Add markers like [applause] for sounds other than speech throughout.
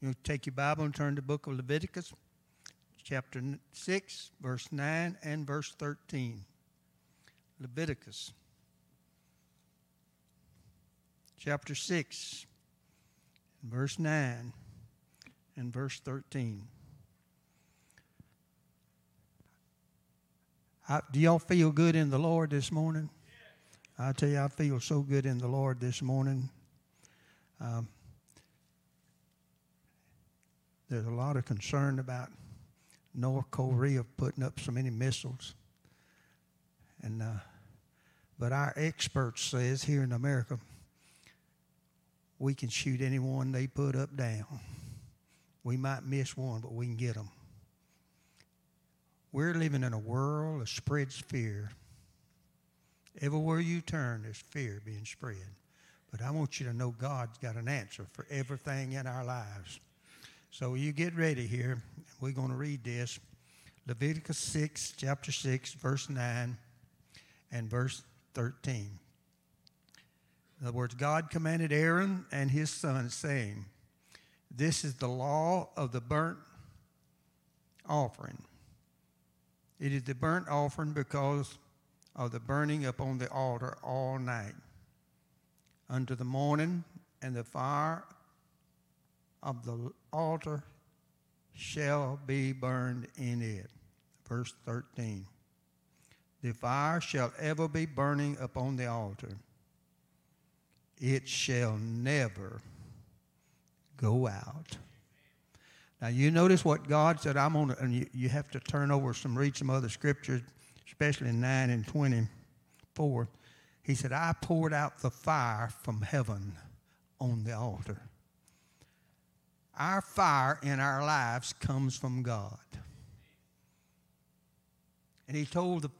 You take your Bible and turn to the book of Leviticus, chapter 6, verse 9 and verse 13. Leviticus, chapter 6, verse 9 and verse 13. I, do y'all feel good in the Lord this morning? I tell you, I feel so good in the Lord this morning. Um, there's a lot of concern about North Korea putting up so many missiles, and uh, but our experts says here in America we can shoot anyone they put up down. We might miss one, but we can get them. We're living in a world that spreads fear. Everywhere you turn, there's fear being spread. But I want you to know God's got an answer for everything in our lives. So you get ready here. We're going to read this. Leviticus 6, chapter 6, verse 9 and verse 13. In other words, God commanded Aaron and his sons, saying, This is the law of the burnt offering. It is the burnt offering because of the burning upon the altar all night unto the morning, and the fire of the altar shall be burned in it. Verse 13. The fire shall ever be burning upon the altar. It shall never go out. Now you notice what God said. I'm on, and you, you have to turn over some, read some other scriptures, especially in nine and twenty-four. He said, "I poured out the fire from heaven on the altar." Our fire in our lives comes from God. And he told the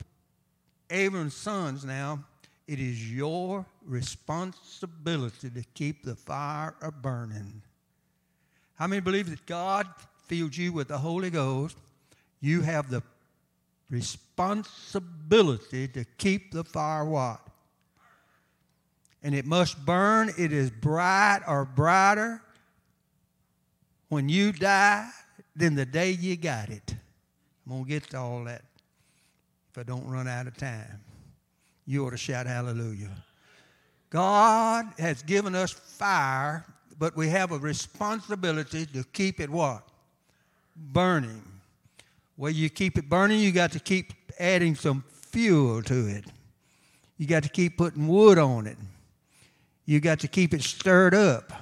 Aaron's sons now, it is your responsibility to keep the fire a burning. How many believe that God filled you with the Holy Ghost? You have the responsibility to keep the fire what? And it must burn. It is bright or brighter when you die than the day you got it. I'm going to get to all that if I don't run out of time. You ought to shout hallelujah. God has given us fire, but we have a responsibility to keep it what? Burning. Well, you keep it burning, you got to keep adding some fuel to it. You got to keep putting wood on it. You got to keep it stirred up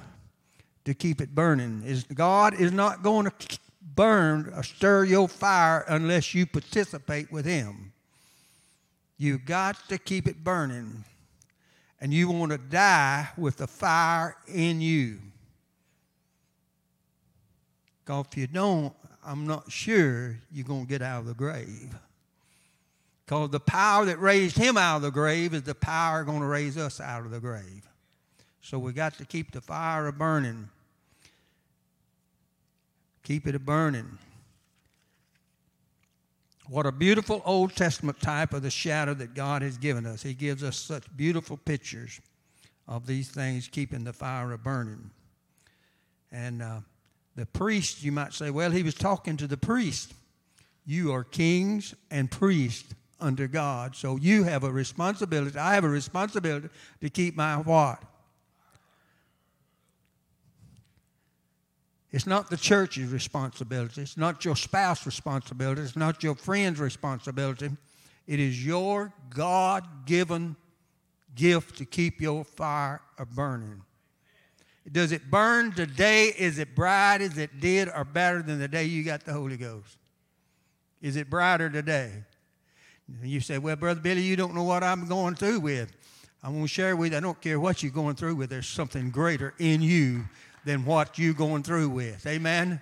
to keep it burning. Is God is not going to burn or stir your fire unless you participate with Him. You've got to keep it burning. And you want to die with the fire in you. Because if you don't, I'm not sure you're going to get out of the grave. Because the power that raised him out of the grave is the power going to raise us out of the grave. So we got to keep the fire burning. Keep it a burning. What a beautiful Old Testament type of the shadow that God has given us. He gives us such beautiful pictures of these things keeping the fire a burning. And uh, the priest, you might say, well, he was talking to the priest. You are kings and priests under God. So you have a responsibility. I have a responsibility to keep my what? It's not the church's responsibility. It's not your spouse's responsibility. It's not your friend's responsibility. It is your God given gift to keep your fire a burning. Does it burn today? Is it bright as it did or better than the day you got the Holy Ghost? Is it brighter today? You say, Well, Brother Billy, you don't know what I'm going through with. I'm going to share with you. I don't care what you're going through with, there's something greater in you than what you're going through with. Amen?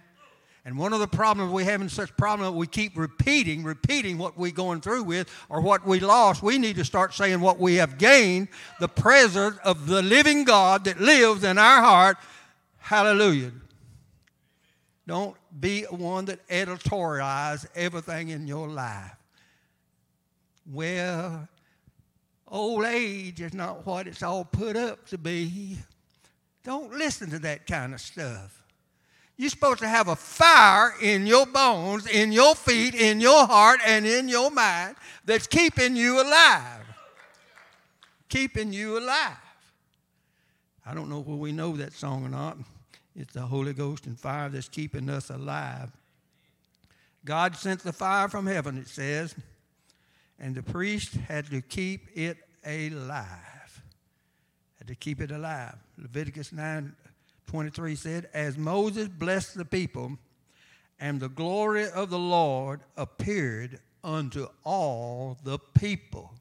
And one of the problems we have in such problem that we keep repeating, repeating what we're going through with or what we lost. We need to start saying what we have gained, the presence of the living God that lives in our heart. Hallelujah. Don't be one that editorialize everything in your life. Well, old age is not what it's all put up to be. Don't listen to that kind of stuff. You're supposed to have a fire in your bones, in your feet, in your heart, and in your mind that's keeping you alive. Keeping you alive. I don't know whether we know that song or not. It's the Holy Ghost and fire that's keeping us alive. God sent the fire from heaven, it says, and the priest had to keep it alive. Had to keep it alive. Leviticus 9 23 said, As Moses blessed the people, and the glory of the Lord appeared unto all the people.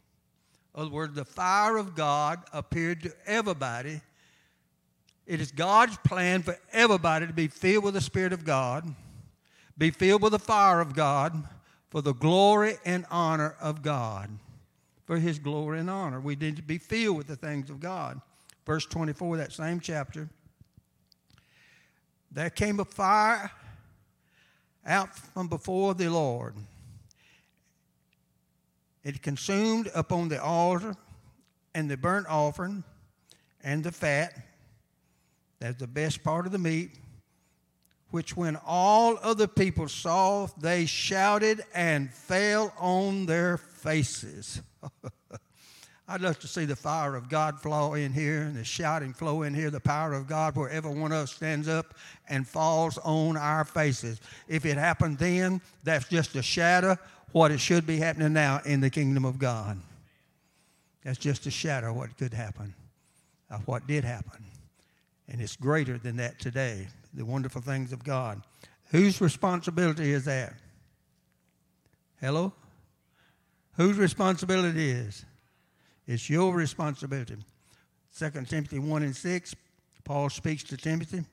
In other words, the fire of God appeared to everybody. It is God's plan for everybody to be filled with the Spirit of God, be filled with the fire of God for the glory and honor of God. For his glory and honor. We need to be filled with the things of God. Verse 24, that same chapter. There came a fire out from before the Lord. It consumed upon the altar and the burnt offering and the fat. That's the best part of the meat. Which, when all other people saw, they shouted and fell on their faces. [laughs] I'd love to see the fire of God flow in here and the shouting flow in here, the power of God where every one of us stands up and falls on our faces. If it happened then, that's just a shadow what it should be happening now in the kingdom of God. That's just a shadow what could happen, of what did happen. And it's greater than that today, the wonderful things of God. Whose responsibility is that? Hello? Whose responsibility is? It's your responsibility. 2 Timothy 1 and 6, Paul speaks to Timothy.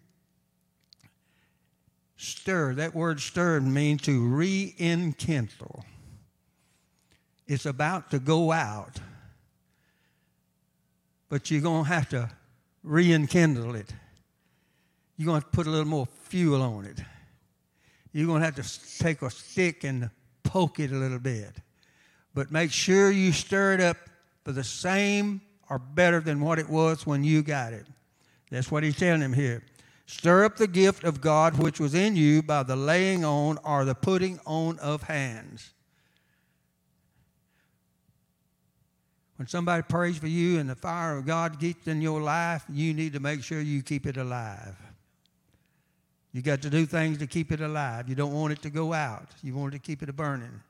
Stir, that word stir means to re enkindle. It's about to go out, but you're going to have to re enkindle it. You're going to put a little more fuel on it. You're going to have to take a stick and poke it a little bit. But make sure you stir it up for the same or better than what it was when you got it. That's what he's telling him here. Stir up the gift of God which was in you by the laying on or the putting on of hands. When somebody prays for you and the fire of God gets in your life, you need to make sure you keep it alive. You got to do things to keep it alive. You don't want it to go out. You want it to keep it burning.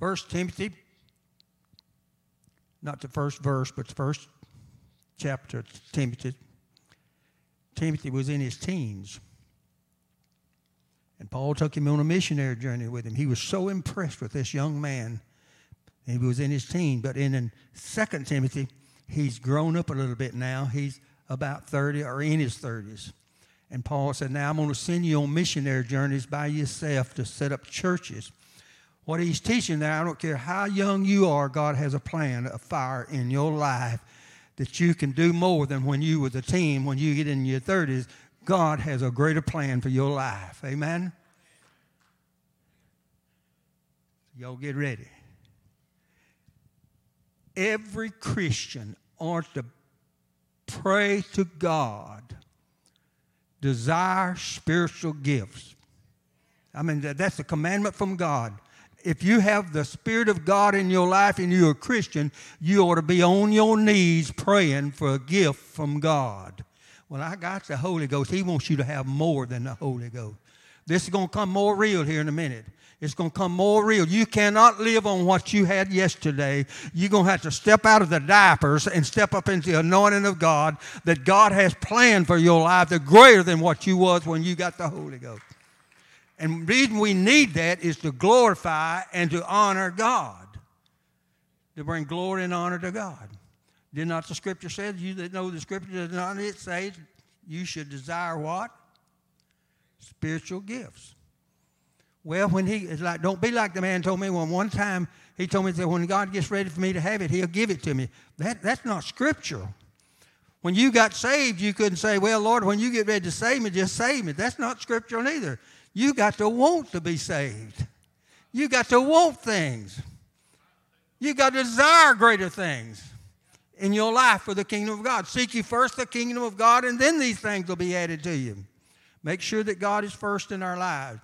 First Timothy, not the first verse, but the first chapter of Timothy. Timothy was in his teens. And Paul took him on a missionary journey with him. He was so impressed with this young man. He was in his teens. But in, in 2 Timothy, he's grown up a little bit now. He's about 30 or in his 30s. And Paul said, Now I'm going to send you on missionary journeys by yourself to set up churches what he's teaching there, I don't care how young you are, God has a plan, a fire in your life that you can do more than when you was a teen, when you get in your 30s. God has a greater plan for your life. Amen? Y'all get ready. Every Christian ought to pray to God, desire spiritual gifts. I mean, that's a commandment from God if you have the Spirit of God in your life and you're a Christian, you ought to be on your knees praying for a gift from God. Well, I got the Holy Ghost. He wants you to have more than the Holy Ghost. This is going to come more real here in a minute. It's going to come more real. You cannot live on what you had yesterday. You're going to have to step out of the diapers and step up into the anointing of God that God has planned for your life that's greater than what you was when you got the Holy Ghost. And the reason we need that is to glorify and to honor God, to bring glory and honor to God. Did not the scripture say, you that know the scripture does not it say you should desire what? Spiritual gifts. Well, when he is like, don't be like the man told me when one time he told me that when God gets ready for me to have it, he'll give it to me. That, that's not scriptural. When you got saved, you couldn't say, Well, Lord, when you get ready to save me, just save me. That's not scriptural either. You got to want to be saved. You got to want things. You got to desire greater things. in your life for the kingdom of God. Seek ye first the kingdom of God, and then these things will be added to you. Make sure that God is first in our lives.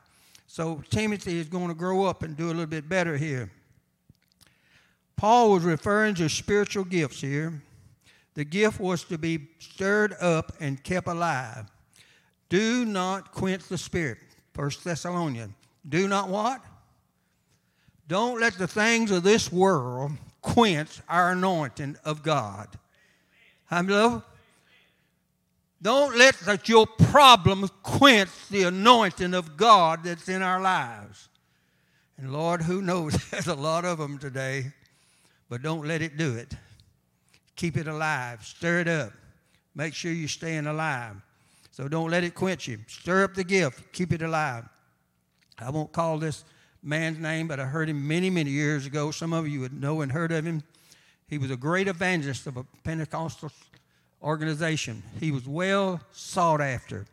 So Timothy is going to grow up and do a little bit better here. Paul was referring to spiritual gifts here. The gift was to be stirred up and kept alive. Do not quench the spirit. First Thessalonians. Do not what? Don't let the things of this world quench our anointing of God. I'm Hello? Don't let that your problems quench the anointing of God that's in our lives. And Lord, who knows? [laughs] There's a lot of them today, but don't let it do it. Keep it alive, stir it up. Make sure you're staying alive. So don't let it quench you. Stir up the gift, keep it alive. I won't call this man's name, but I heard him many, many years ago. Some of you would know and heard of him. He was a great evangelist of a Pentecostal organization. He was well sought after.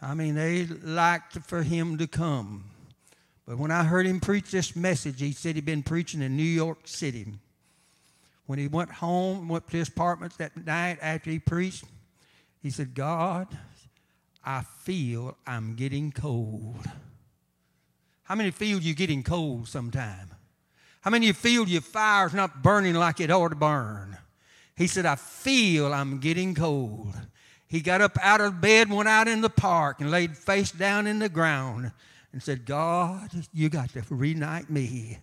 I mean, they liked for him to come. But when I heard him preach this message, he said he'd been preaching in New York City. When he went home, went to his apartment that night after he preached, he said, God, I feel I'm getting cold. How many feel you're getting cold sometime? How many of you feel your fire's not burning like it ought to burn? He said, I feel I'm getting cold. He got up out of bed, went out in the park, and laid face down in the ground and said, God, you got to reunite me.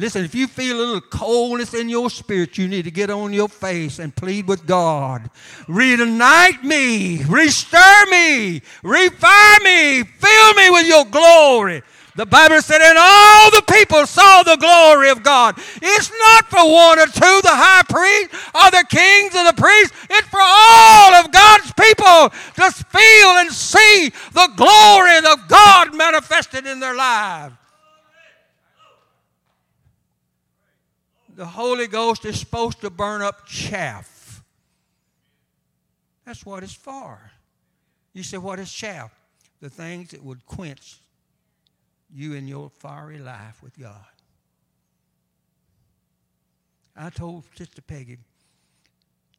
Listen, if you feel a little coldness in your spirit, you need to get on your face and plead with God. Reunite me, restore me, refine me, fill me with your glory. The Bible said, and all the people saw the glory of God. It's not for one or two, the high priest or the kings or the priests. It's for all of God's people to feel and see the glory of God manifested in their lives. The Holy Ghost is supposed to burn up chaff. That's what it's for. You say, what is chaff? The things that would quench you in your fiery life with God. I told Sister Peggy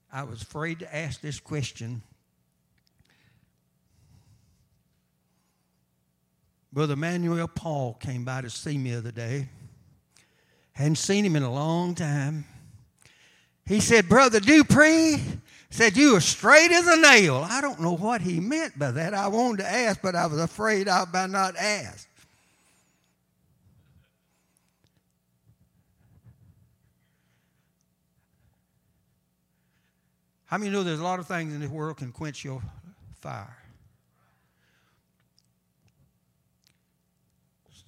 I was afraid to ask this question. Brother Manuel Paul came by to see me the other day. Hadn't seen him in a long time. He said, Brother Dupree, said, You were straight as a nail. I don't know what he meant by that. I wanted to ask, but I was afraid I might not ask. How many know there's a lot of things in this world can quench your fire?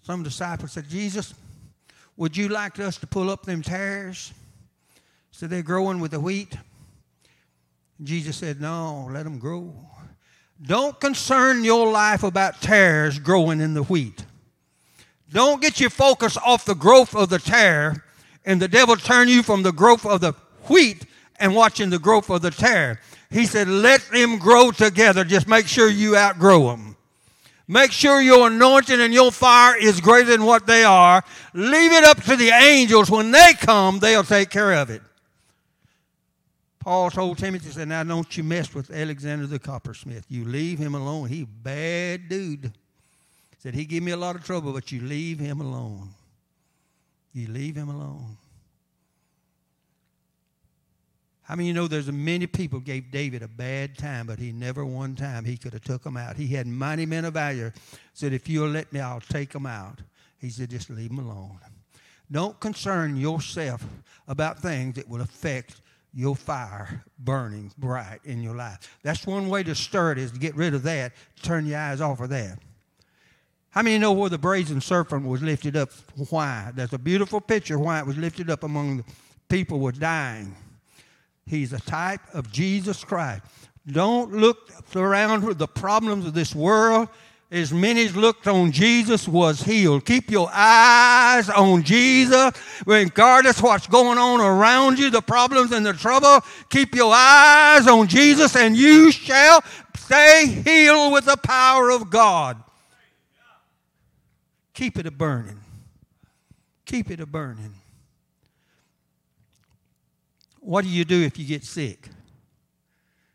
Some disciples said, Jesus, would you like us to pull up them tares so they're growing with the wheat? Jesus said, No, let them grow. Don't concern your life about tares growing in the wheat. Don't get your focus off the growth of the tare and the devil turn you from the growth of the wheat and watching the growth of the tare. He said, let them grow together. Just make sure you outgrow them. Make sure your anointing and your fire is greater than what they are. Leave it up to the angels. When they come, they'll take care of it. Paul told Timothy, he said, Now don't you mess with Alexander the coppersmith. You leave him alone. He's a bad dude. He said, He give me a lot of trouble, but you leave him alone. You leave him alone. I mean, you know, there's many people gave David a bad time, but he never one time he could have took them out. He had mighty men of valor. Said, if you'll let me, I'll take them out. He said, just leave them alone. Don't concern yourself about things that will affect your fire burning bright in your life. That's one way to stir it is to get rid of that, turn your eyes off of that. How many know where the brazen serpent was lifted up? Why? There's a beautiful picture why it was lifted up among the people was dying. He's a type of Jesus Christ. Don't look around with the problems of this world. As many as looked on Jesus was healed. Keep your eyes on Jesus. Regardless what's going on around you, the problems and the trouble, keep your eyes on Jesus and you shall stay healed with the power of God. Keep it a burning. Keep it a burning. What do you do if you get sick?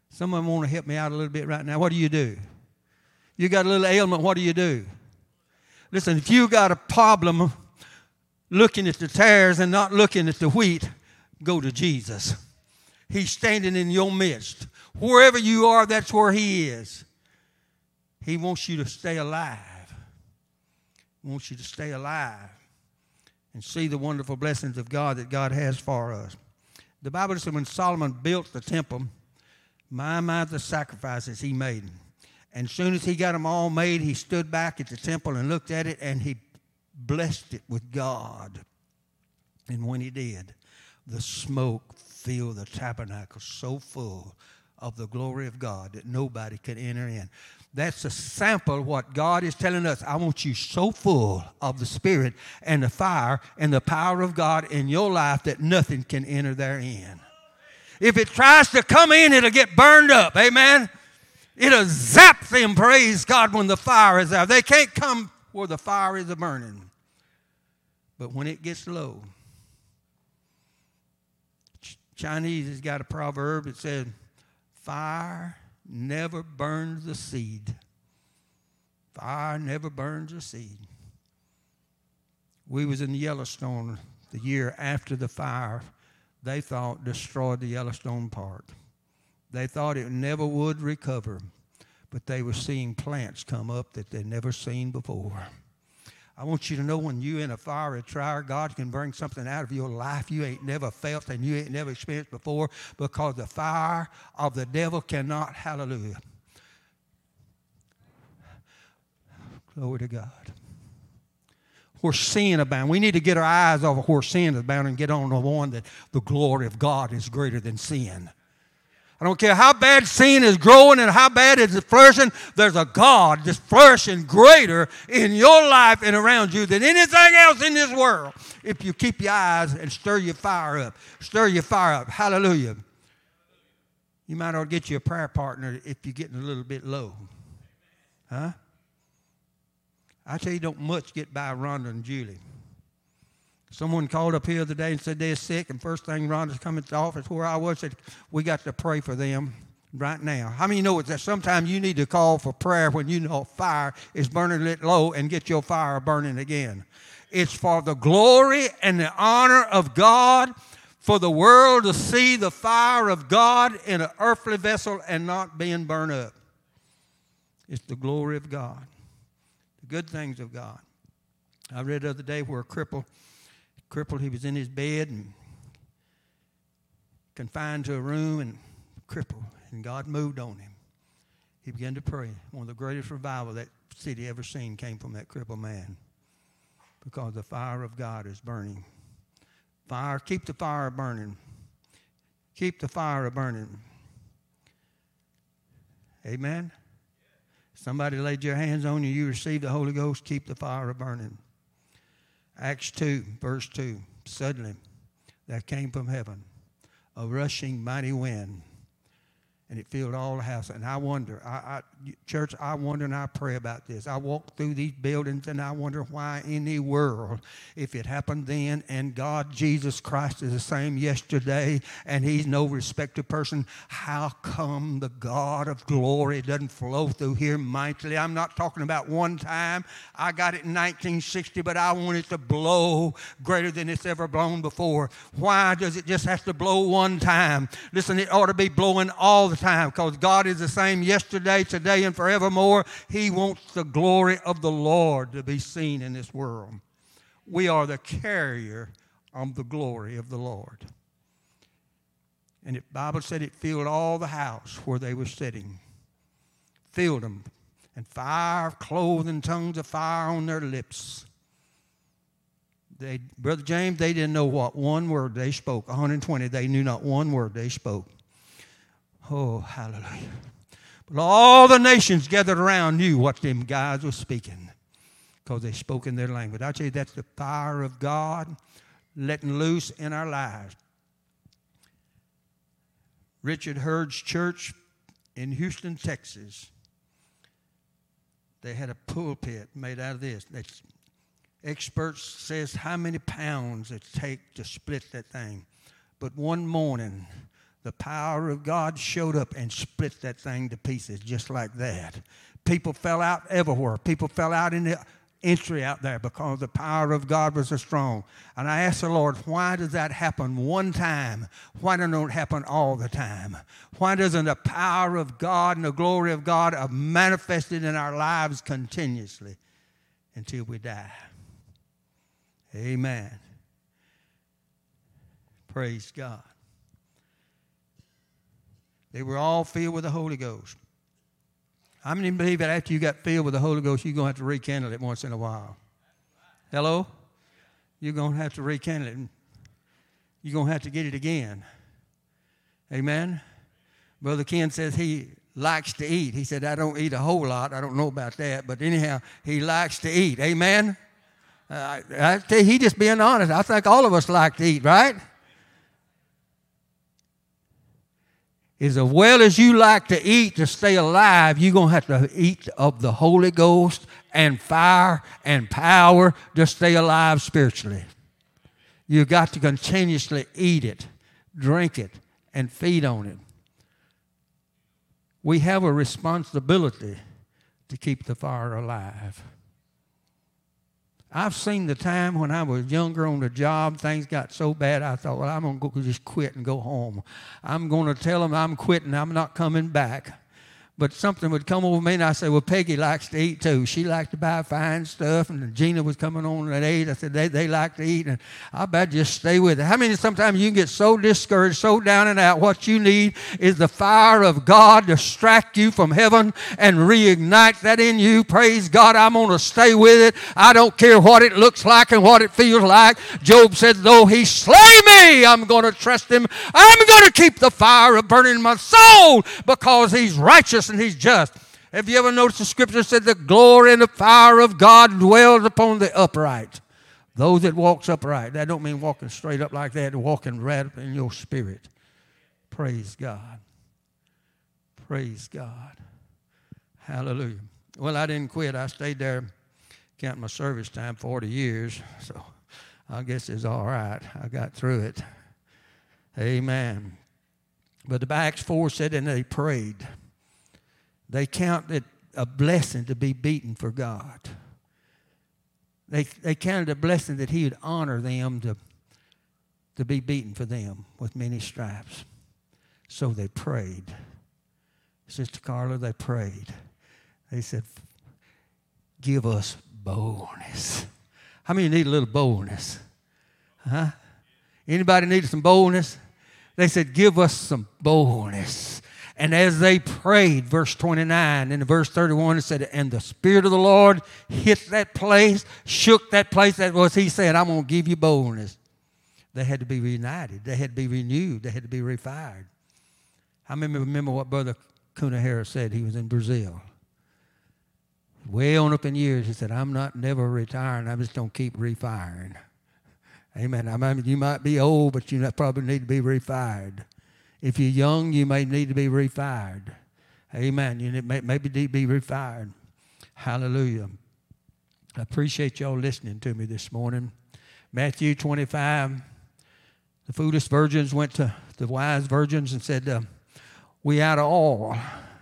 Someone want to help me out a little bit right now. What do you do? You got a little ailment, what do you do? Listen, if you got a problem looking at the tares and not looking at the wheat, go to Jesus. He's standing in your midst. Wherever you are, that's where He is. He wants you to stay alive. He wants you to stay alive and see the wonderful blessings of God that God has for us. The Bible says when Solomon built the temple, my, my, the sacrifices he made. And as soon as he got them all made, he stood back at the temple and looked at it and he blessed it with God. And when he did, the smoke filled the tabernacle so full of the glory of God that nobody could enter in. That's a sample of what God is telling us. I want you so full of the Spirit and the fire and the power of God in your life that nothing can enter therein. If it tries to come in, it'll get burned up. Amen. It'll zap them, praise God, when the fire is out. They can't come where the fire is burning. But when it gets low, Chinese has got a proverb that says, Fire never burns the seed. Fire never burns the seed. We was in Yellowstone the year after the fire they thought destroyed the Yellowstone Park. They thought it never would recover, but they were seeing plants come up that they'd never seen before. I want you to know when you're in a fire fiery trial, God can bring something out of your life you ain't never felt and you ain't never experienced before because the fire of the devil cannot, hallelujah. Glory to God. Where sin abound. We need to get our eyes off of where sin is bound and get on the one that the glory of God is greater than sin. I don't care how bad sin is growing and how bad it's flourishing, there's a God that's flourishing greater in your life and around you than anything else in this world. If you keep your eyes and stir your fire up, stir your fire up. Hallelujah. You might ought to get you a prayer partner if you're getting a little bit low. Huh? I tell you, don't much get by Rhonda and Julie. Someone called up here the other day and said they're sick, and first thing Rhonda's come into the office where I was said, We got to pray for them right now. How many know that sometimes you need to call for prayer when you know fire is burning lit low and get your fire burning again? It's for the glory and the honor of God, for the world to see the fire of God in an earthly vessel and not being burned up. It's the glory of God, the good things of God. I read the other day where a cripple crippled. He was in his bed and confined to a room and crippled. And God moved on him. He began to pray. One of the greatest revival that city ever seen came from that crippled man because the fire of God is burning. Fire, keep the fire burning. Keep the fire burning. Amen. Somebody laid your hands on you, you received the Holy Ghost, keep the fire burning. Acts 2, verse 2. Suddenly, there came from heaven a rushing mighty wind and it filled all the house. And I wonder, I, I, church, I wonder and I pray about this. I walk through these buildings and I wonder why in the world, if it happened then and God, Jesus Christ, is the same yesterday and He's no respected person, how come the God of glory doesn't flow through here mightily? I'm not talking about one time. I got it in 1960, but I want it to blow greater than it's ever blown before. Why does it just have to blow one time? Listen, it ought to be blowing all the the time because God is the same yesterday, today, and forevermore. He wants the glory of the Lord to be seen in this world. We are the carrier of the glory of the Lord. And the Bible said it filled all the house where they were sitting. Filled them. And fire, clothing, tongues of fire on their lips. They, Brother James, they didn't know what one word they spoke. 120, they knew not one word they spoke. Oh, hallelujah. But all the nations gathered around knew what them guys were speaking because they spoke in their language. I tell you, that's the fire of God letting loose in our lives. Richard Hurd's church in Houston, Texas, they had a pulpit made out of this. That's, experts says how many pounds it take to split that thing. But one morning, the power of God showed up and split that thing to pieces just like that. People fell out everywhere. People fell out in the entry out there because the power of God was so strong. And I asked the Lord, why does that happen one time? Why doesn't it happen all the time? Why doesn't the power of God and the glory of God are manifested in our lives continuously until we die? Amen. Praise God. They were all filled with the Holy Ghost. How many believe that after you got filled with the Holy Ghost, you're going to have to rekindle it once in a while? Hello? You're going to have to rekindle it. You're going to have to get it again. Amen? Brother Ken says he likes to eat. He said, I don't eat a whole lot. I don't know about that. But anyhow, he likes to eat. Amen? Uh, I tell you, he just being honest. I think all of us like to eat, right? Is as well as you like to eat to stay alive, you're going to have to eat of the Holy Ghost and fire and power to stay alive spiritually. You've got to continuously eat it, drink it, and feed on it. We have a responsibility to keep the fire alive. I've seen the time when I was younger on the job, things got so bad, I thought, well, I'm going to just quit and go home. I'm going to tell them I'm quitting, I'm not coming back. But something would come over me, and I say, Well, Peggy likes to eat too. She likes to buy fine stuff, and Gina was coming on at eight. I said, They, they like to eat, and I bet just stay with it. How many sometimes you can get so discouraged, so down and out? What you need is the fire of God to strike you from heaven and reignite that in you. Praise God, I'm going to stay with it. I don't care what it looks like and what it feels like. Job said, Though he slay me, I'm going to trust him. I'm going to keep the fire of burning my soul because he's righteous righteous and he's just. Have you ever noticed the scripture said the glory and the fire of God dwells upon the upright? Those that walks upright. That don't mean walking straight up like that, walking right up in your spirit. Praise God. Praise God. Hallelujah. Well, I didn't quit. I stayed there, counting my service time, 40 years. So I guess it's all right. I got through it. Amen. But the Acts 4 said, and they prayed. They count it a blessing to be beaten for God. They, they counted a blessing that He would honor them to, to be beaten for them with many stripes. So they prayed. Sister Carla, they prayed. They said, Give us boldness. How many need a little boldness? Huh? Anybody need some boldness? They said, Give us some boldness. And as they prayed, verse 29 and verse 31, it said, And the Spirit of the Lord hit that place, shook that place. That was, He said, I'm going to give you boldness. They had to be reunited, they had to be renewed, they had to be refired. I remember, remember what Brother Kunahara said. He was in Brazil. Way on up in years, he said, I'm not never retiring, I'm just going to keep refiring. Amen. I mean, you might be old, but you probably need to be refired. If you're young, you may need to be refired. Amen. You may, maybe need to be refired. Hallelujah. I appreciate y'all listening to me this morning. Matthew 25. The foolish virgins went to the wise virgins and said, uh, We out of oil.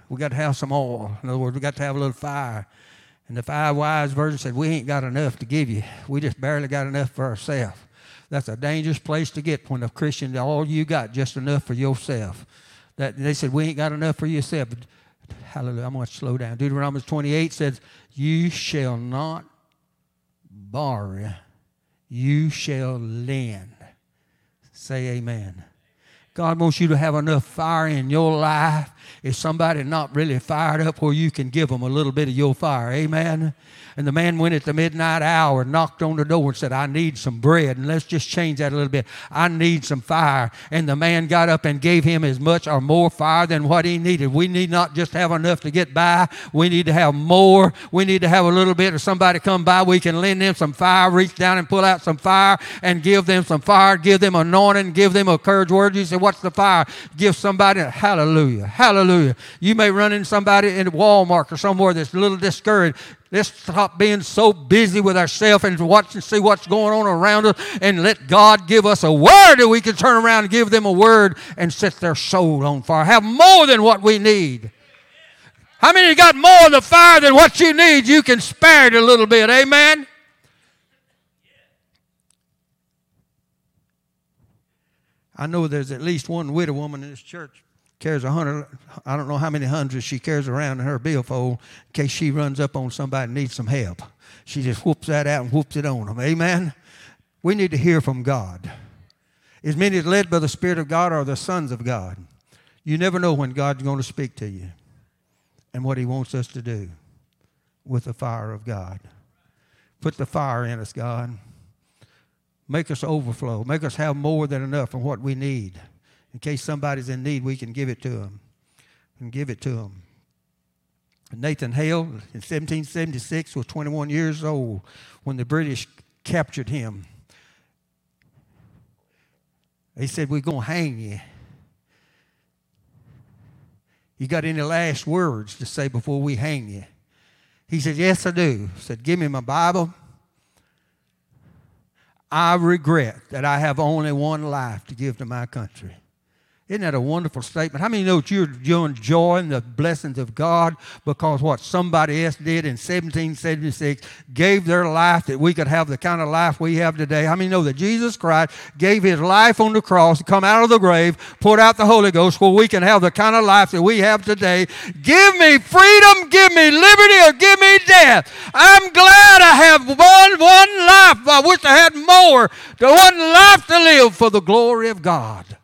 We got to have some oil. In other words, we got to have a little fire. And the five wise virgins said, We ain't got enough to give you. We just barely got enough for ourselves. That's a dangerous place to get when a Christian, all you got just enough for yourself. That they said, We ain't got enough for yourself. Hallelujah. I'm going to slow down. Deuteronomy 28 says, You shall not borrow, you shall lend. Say amen. God wants you to have enough fire in your life. If somebody not really fired up where you can give them a little bit of your fire. Amen. And the man went at the midnight hour, knocked on the door, and said, I need some bread. And let's just change that a little bit. I need some fire. And the man got up and gave him as much or more fire than what he needed. We need not just have enough to get by, we need to have more. We need to have a little bit of somebody come by. We can lend them some fire, reach down and pull out some fire and give them some fire, give them anointing, give them a courage word. You say, What's the fire? Give somebody, hallelujah, hallelujah Hallelujah. You may run into somebody in Walmart or somewhere that's a little discouraged. Let's stop being so busy with ourselves and watch and see what's going on around us and let God give us a word that we can turn around and give them a word and set their soul on fire. Have more than what we need. How many you got more of the fire than what you need? You can spare it a little bit. Amen. I know there's at least one widow woman in this church carries a hundred, I don't know how many hundreds she carries around in her billfold in case she runs up on somebody and needs some help. She just whoops that out and whoops it on them. Amen? We need to hear from God. As many as led by the Spirit of God are the sons of God. You never know when God's going to speak to you and what He wants us to do with the fire of God. Put the fire in us, God. Make us overflow. Make us have more than enough of what we need. In case somebody's in need, we can give it to them. And give it to them. Nathan Hale in 1776 was 21 years old when the British captured him. They said, We're going to hang you. You got any last words to say before we hang you? He said, Yes, I do. He said, Give me my Bible. I regret that I have only one life to give to my country. Isn't that a wonderful statement? How many know that you're, enjoying the blessings of God because what somebody else did in 1776 gave their life that we could have the kind of life we have today? How many know that Jesus Christ gave his life on the cross to come out of the grave, poured out the Holy Ghost where we can have the kind of life that we have today? Give me freedom, give me liberty, or give me death. I'm glad I have one, one life. I wish I had more. One life to live for the glory of God.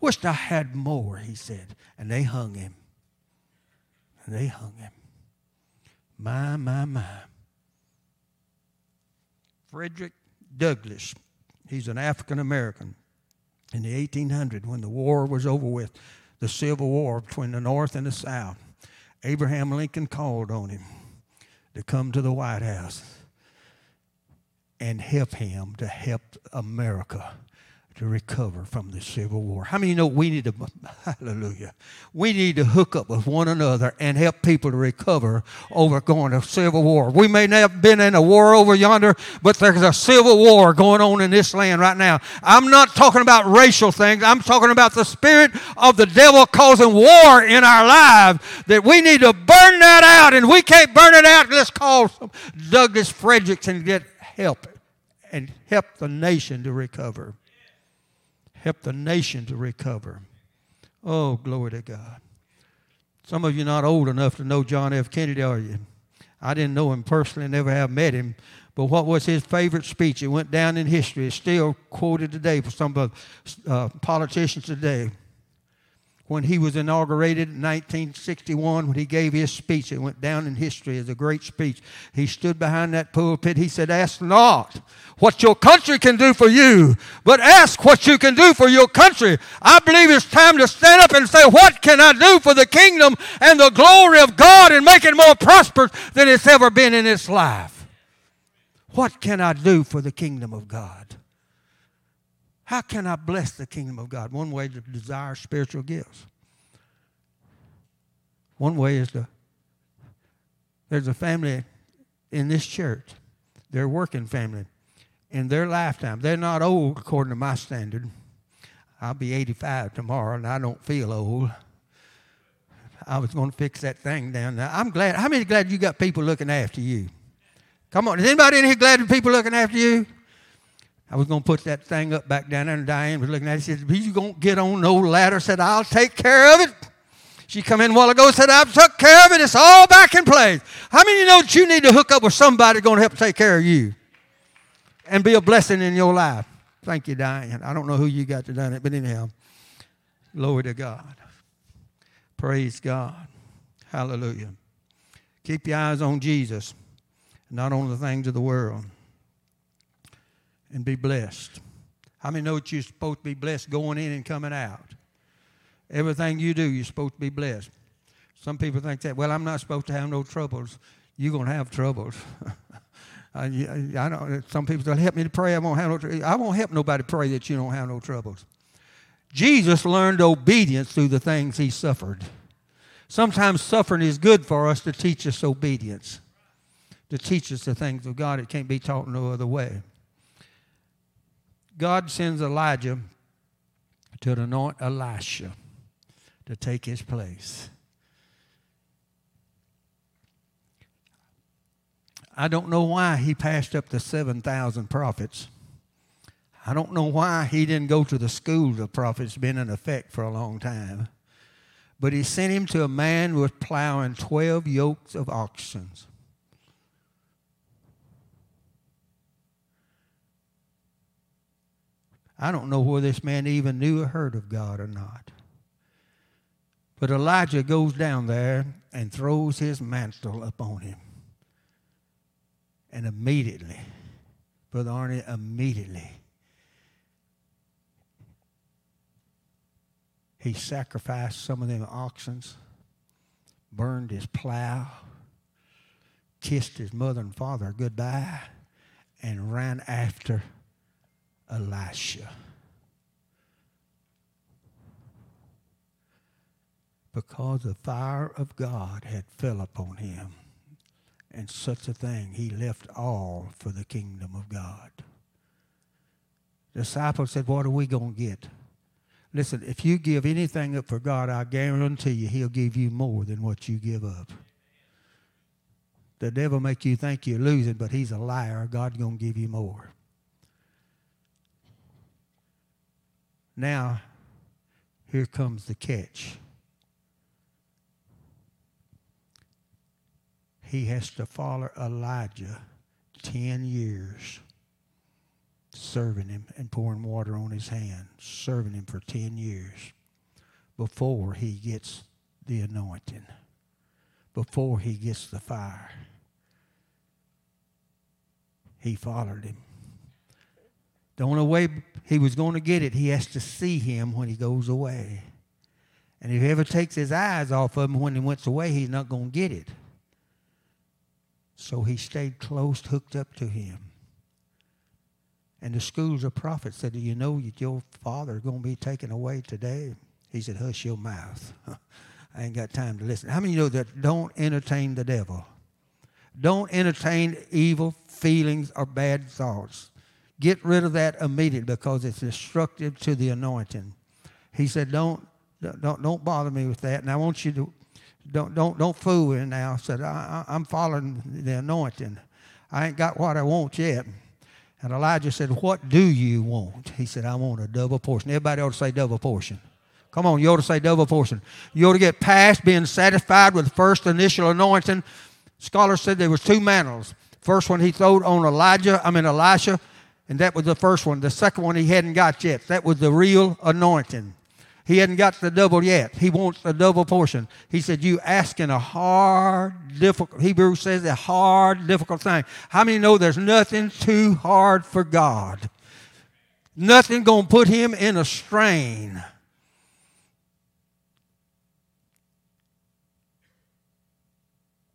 Wished I had more, he said. And they hung him. And they hung him. My, my, my. Frederick Douglass, he's an African American. In the 1800s, when the war was over with, the Civil War between the North and the South, Abraham Lincoln called on him to come to the White House and help him to help America to recover from the Civil War. How many know we need to, [laughs] hallelujah, we need to hook up with one another and help people to recover over going to Civil War. We may not have been in a war over yonder, but there's a Civil War going on in this land right now. I'm not talking about racial things. I'm talking about the spirit of the devil causing war in our lives that we need to burn that out and we can't burn it out. Let's call Douglas Fredericks and get help and help the nation to recover help the nation to recover. Oh, glory to God. Some of you not old enough to know John F. Kennedy, are you? I didn't know him personally, never have met him. But what was his favorite speech? It went down in history. It's still quoted today for some of uh, politicians today when he was inaugurated in 1961, when he gave his speech, it went down in history as a great speech. He stood behind that pulpit. He said, Ask not what your country can do for you, but ask what you can do for your country. I believe it's time to stand up and say, What can I do for the kingdom and the glory of God and make it more prosperous than it's ever been in its life? What can I do for the kingdom of God? How can I bless the kingdom of God? One way to desire spiritual gifts. One way is to, there's a family in this church, they're working family. In their lifetime, they're not old according to my standard. I'll be 85 tomorrow and I don't feel old. I was going to fix that thing down there. I'm glad. How many glad you got people looking after you? Come on. Is anybody in here glad people looking after you? I was going to put that thing up back down there, and Diane was looking at it. She said, You going to get on no ladder? said, I'll take care of it. She come in a while ago said, I've took care of it. It's all back in place. How many of you know that you need to hook up with somebody going to help take care of you and be a blessing in your life? Thank you, Diane. I don't know who you got to done it, but anyhow, glory to God. Praise God. Hallelujah. Keep your eyes on Jesus, not on the things of the world and be blessed. How many know that you're supposed to be blessed going in and coming out? Everything you do, you're supposed to be blessed. Some people think that, well, I'm not supposed to have no troubles. You're going to have troubles. [laughs] I, I don't, some people say, help me to pray. I won't have no I won't help nobody pray that you don't have no troubles. Jesus learned obedience through the things he suffered. Sometimes suffering is good for us to teach us obedience, to teach us the things of God. It can't be taught no other way. God sends Elijah to anoint Elisha to take his place. I don't know why he passed up the 7,000 prophets. I don't know why he didn't go to the school of prophets, been in effect for a long time. But he sent him to a man who was plowing 12 yokes of oxen. I don't know whether this man even knew or heard of God or not. But Elijah goes down there and throws his mantle upon him. And immediately, Brother Arnie, immediately, he sacrificed some of them oxen, burned his plow, kissed his mother and father goodbye, and ran after Elisha. Because the fire of God had fell upon him, and such a thing, he left all for the kingdom of God. The disciples said, What are we going to get? Listen, if you give anything up for God, I guarantee you he'll give you more than what you give up. The devil make you think you're losing, but he's a liar. God's going to give you more. Now, here comes the catch. He has to follow Elijah 10 years, serving him and pouring water on his hand, serving him for 10 years before he gets the anointing, before he gets the fire. He followed him. The only way he was going to get it, he has to see him when he goes away. And if he ever takes his eyes off of him when he went away, he's not going to get it. So he stayed close, hooked up to him. And the schools of prophets said, Do you know that your father is going to be taken away today? He said, Hush your mouth. [laughs] I ain't got time to listen. How many of you know that don't entertain the devil? Don't entertain evil feelings or bad thoughts. Get rid of that immediately because it's destructive to the anointing. He said, Don't don't don't bother me with that. And I want you to don't don't don't fool me now. I said, I, I'm following the anointing. I ain't got what I want yet. And Elijah said, What do you want? He said, I want a double portion. Everybody ought to say double portion. Come on, you ought to say double portion. You ought to get past being satisfied with the first initial anointing. Scholars said there was two mantles. First one he throwed on Elijah, I mean Elisha, and that was the first one. The second one he hadn't got yet. That was the real anointing. He hadn't got the double yet. He wants the double portion. He said, You asking a hard, difficult, Hebrew says a hard, difficult thing. How many know there's nothing too hard for God? Nothing to put him in a strain.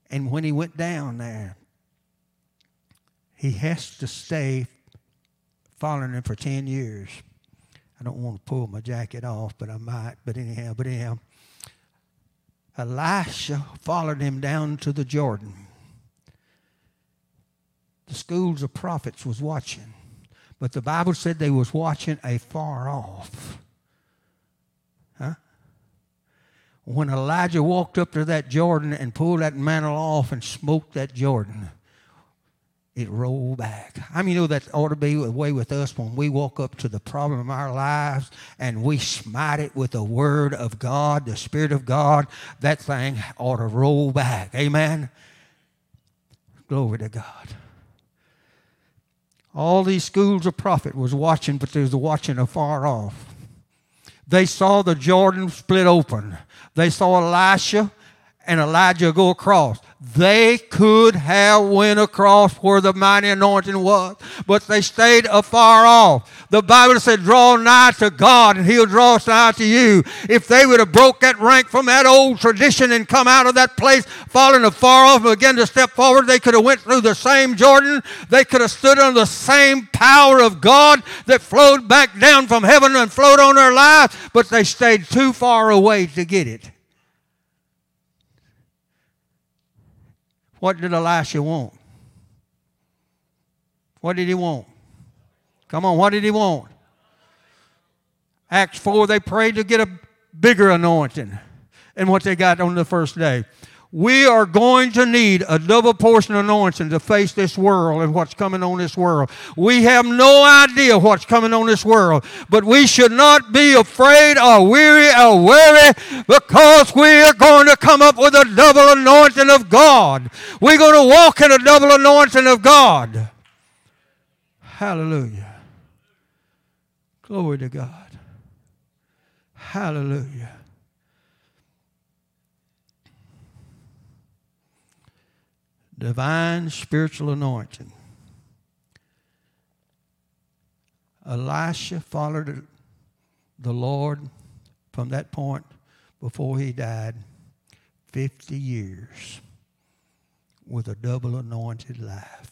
And when he went down there, he has to stay following him for 10 years. I don't want to pull my jacket off, but I might. But anyhow, but anyhow, Elisha followed him down to the Jordan. The schools of prophets was watching, but the Bible said they was watching a far off. Huh? When Elijah walked up to that Jordan and pulled that mantle off and smoked that Jordan, it rolled back. I mean, you know that ought to be the way with us when we walk up to the problem of our lives and we smite it with the Word of God, the Spirit of God. That thing ought to roll back. Amen. Glory to God. All these schools of prophet was watching, but they was watching afar off. They saw the Jordan split open. They saw Elisha and Elijah go across. They could have went across where the mighty anointing was, but they stayed afar off. The Bible said, draw nigh to God and he'll draw nigh to you. If they would have broke that rank from that old tradition and come out of that place, fallen afar off and began to step forward, they could have went through the same Jordan. They could have stood under the same power of God that flowed back down from heaven and flowed on their lives, but they stayed too far away to get it. What did Elisha want? What did he want? Come on, what did he want? Acts 4, they prayed to get a bigger anointing than what they got on the first day. We are going to need a double portion of anointing to face this world and what's coming on this world. We have no idea what's coming on this world, but we should not be afraid or weary or weary because we are going to come up with a double anointing of God. We're going to walk in a double anointing of God. Hallelujah. Glory to God. Hallelujah. Divine spiritual anointing. Elisha followed the Lord from that point before he died 50 years with a double anointed life.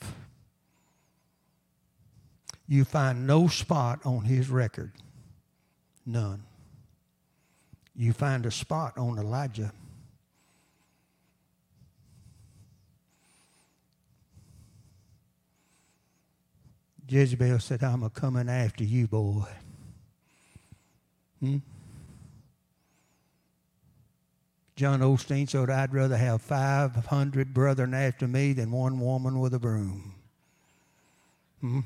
You find no spot on his record, none. You find a spot on Elijah Jezebel said, I'm a coming after you, boy. Hmm? John Osteen said, I'd rather have 500 brethren after me than one woman with a broom. Hmm?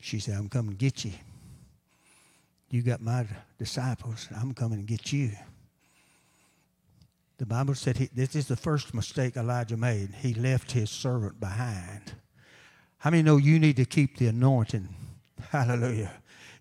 She said, I'm coming to get you. You got my disciples. I'm coming to get you. The Bible said he, this is the first mistake Elijah made. He left his servant behind. How many know you need to keep the anointing? Hallelujah.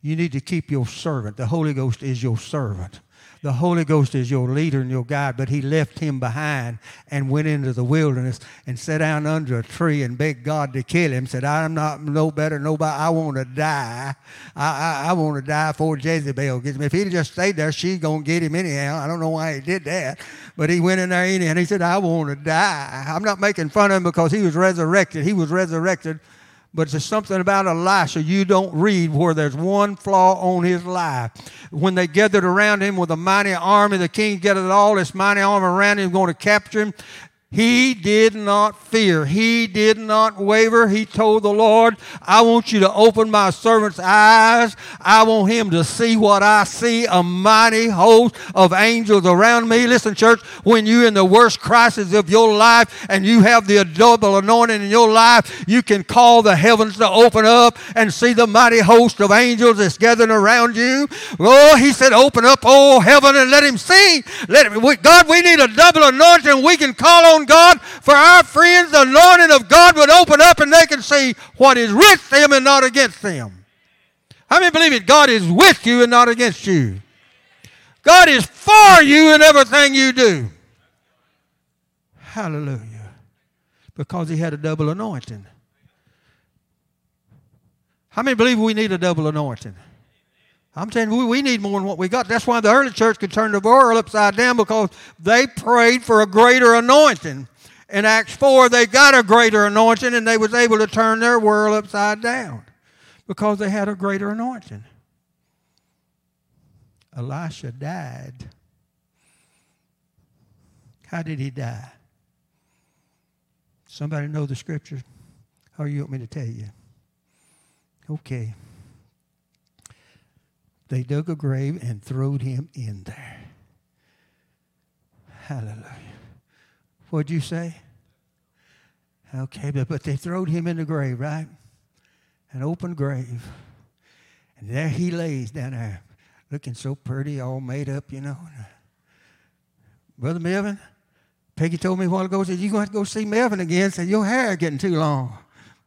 You need to keep your servant. The Holy Ghost is your servant. The Holy Ghost is your leader and your guide, but he left him behind and went into the wilderness and sat down under a tree and begged God to kill him. Said, I'm not no better nobody. I want to die. I, I, I want to die before Jezebel gets me. If he'd just stayed there, she's going to get him anyhow. I don't know why he did that. But he went in there anyhow and he said, I want to die. I'm not making fun of him because he was resurrected. He was resurrected but there's something about Elisha you don't read where there's one flaw on his life. When they gathered around him with a mighty army, the king gathered all this mighty army around him going to capture him. He did not fear. He did not waver. He told the Lord, I want you to open my servant's eyes. I want him to see what I see a mighty host of angels around me. Listen, church, when you're in the worst crisis of your life and you have the double anointing in your life, you can call the heavens to open up and see the mighty host of angels that's gathering around you. Oh, he said, Open up, oh heaven, and let him see. Let him, God, we need a double anointing. We can call on on God for our friends, the anointing of God would open up and they can see what is with them and not against them. How many believe it? God is with you and not against you. God is for you in everything you do. Hallelujah. Because he had a double anointing. How many believe we need a double anointing? I'm telling you, we need more than what we got. That's why the early church could turn the world upside down because they prayed for a greater anointing. In Acts 4, they got a greater anointing and they was able to turn their world upside down because they had a greater anointing. Elisha died. How did he die? Somebody know the scripture? Or you want me to tell you? Okay. They dug a grave and throwed him in there. Hallelujah. What'd you say? Okay, but, but they throwed him in the grave, right? An open grave. And there he lays down there, looking so pretty, all made up, you know. Brother Melvin, Peggy told me a while ago, said, You're going to have to go see Melvin again. Said, Your hair getting too long.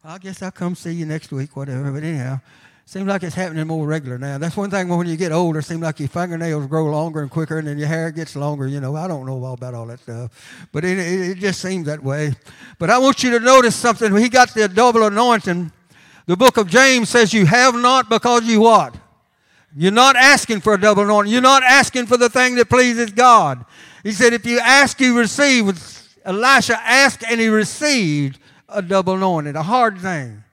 I guess I'll come see you next week, whatever. But anyhow, Seems like it's happening more regular now. That's one thing when you get older, seems like your fingernails grow longer and quicker, and then your hair gets longer. You know, I don't know all about all that stuff, but it, it, just seems that way. But I want you to notice something. When he got the double anointing. The book of James says, You have not because you what? You're not asking for a double anointing. You're not asking for the thing that pleases God. He said, If you ask, you receive. Elisha asked and he received a double anointing, a hard thing.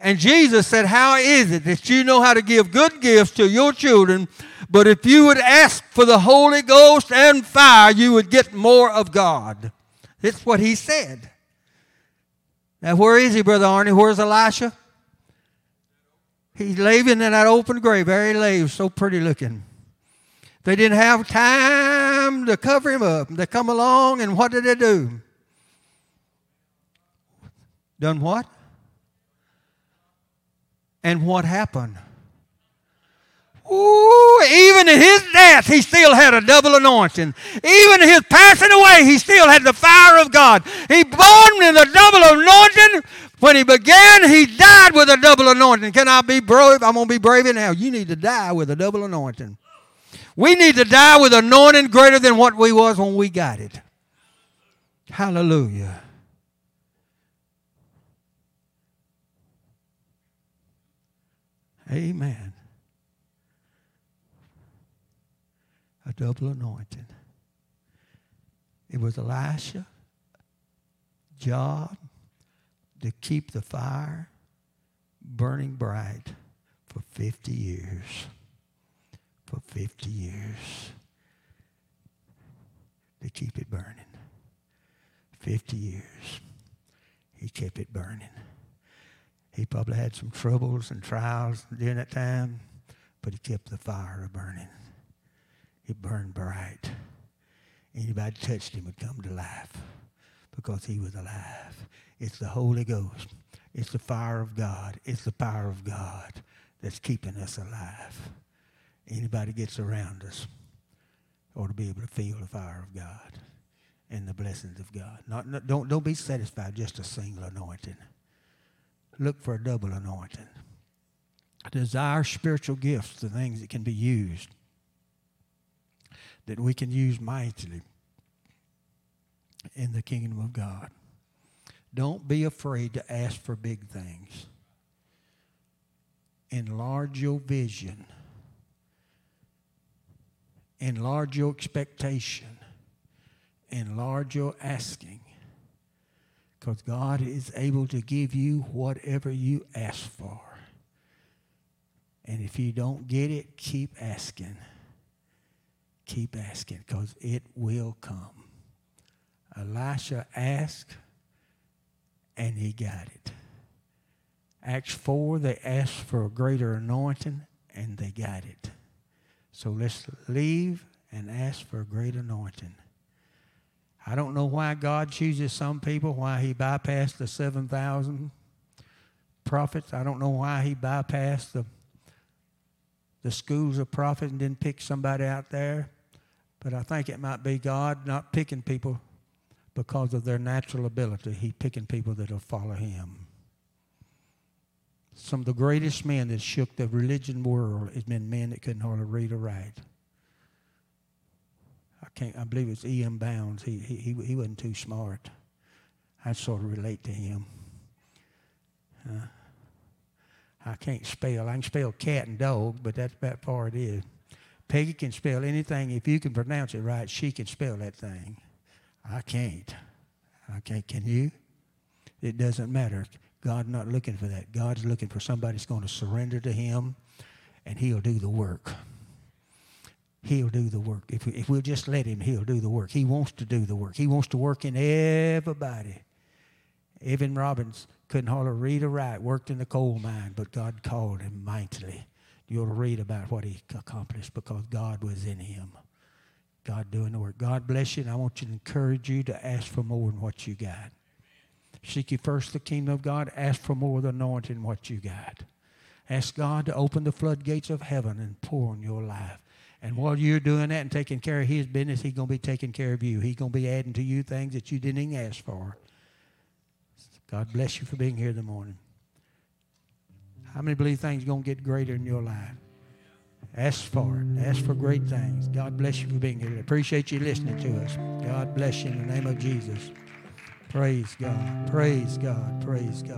And Jesus said, How is it that you know how to give good gifts to your children, but if you would ask for the Holy Ghost and fire, you would get more of God? That's what he said. Now, where is he, Brother Arnie? Where's Elisha? He's living in that open grave. He lays, so pretty looking. They didn't have time to cover him up. They come along, and what did they do? Done what? And what happened? Ooh, even in his death, he still had a double anointing. Even in his passing away, he still had the fire of God. He born in the double anointing. When he began, he died with a double anointing. Can I be brave? I'm going to be brave now. You need to die with a double anointing. We need to die with anointing greater than what we was when we got it. Hallelujah. Amen. A double anointing. It was Elisha job to keep the fire burning bright for 50 years. For 50 years. To keep it burning. 50 years. He kept it burning. He probably had some troubles and trials during that time, but he kept the fire burning. It burned bright. Anybody touched him would come to life because he was alive. It's the Holy Ghost. It's the fire of God. It's the power of God that's keeping us alive. Anybody gets around us ought to be able to feel the fire of God and the blessings of God. Not, not, don't, don't be satisfied just a single anointing look for a double anointing. Desire spiritual gifts, the things that can be used, that we can use mightily in the kingdom of God. Don't be afraid to ask for big things. Enlarge your vision. Enlarge your expectation. Enlarge your asking. Because God is able to give you whatever you ask for. And if you don't get it, keep asking. Keep asking because it will come. Elisha asked and he got it. Acts 4, they asked for a greater anointing and they got it. So let's leave and ask for a great anointing. I don't know why God chooses some people, why he bypassed the 7,000 prophets. I don't know why he bypassed the, the schools of prophets and didn't pick somebody out there. But I think it might be God not picking people because of their natural ability. He picking people that'll follow him. Some of the greatest men that shook the religion world has been men that couldn't hardly read or write. I can't. I believe it's E.M. Bounds. He he he wasn't too smart. I sort of relate to him. Uh, I can't spell. I can spell cat and dog, but that's about far it is. Peggy can spell anything. If you can pronounce it right, she can spell that thing. I can't. I can't. Can you? It doesn't matter. God's not looking for that. God's looking for somebody that's going to surrender to Him, and He'll do the work. He'll do the work. If, we, if we'll just let Him, He'll do the work. He wants to do the work. He wants to work in everybody. Evan Roberts couldn't hardly read or write, worked in the coal mine, but God called him mightily. You'll read about what he accomplished because God was in him. God doing the work. God bless you, and I want you to encourage you to ask for more than what you got. Seek you first the kingdom of God. Ask for more than anointing what you got. Ask God to open the floodgates of heaven and pour on your life. And while you're doing that and taking care of his business, he's going to be taking care of you. He's going to be adding to you things that you didn't even ask for. God bless you for being here in the morning. How many believe things are going to get greater in your life? Ask for it. Ask for great things. God bless you for being here. I appreciate you listening to us. God bless you in the name of Jesus. Praise God. Praise God. Praise God.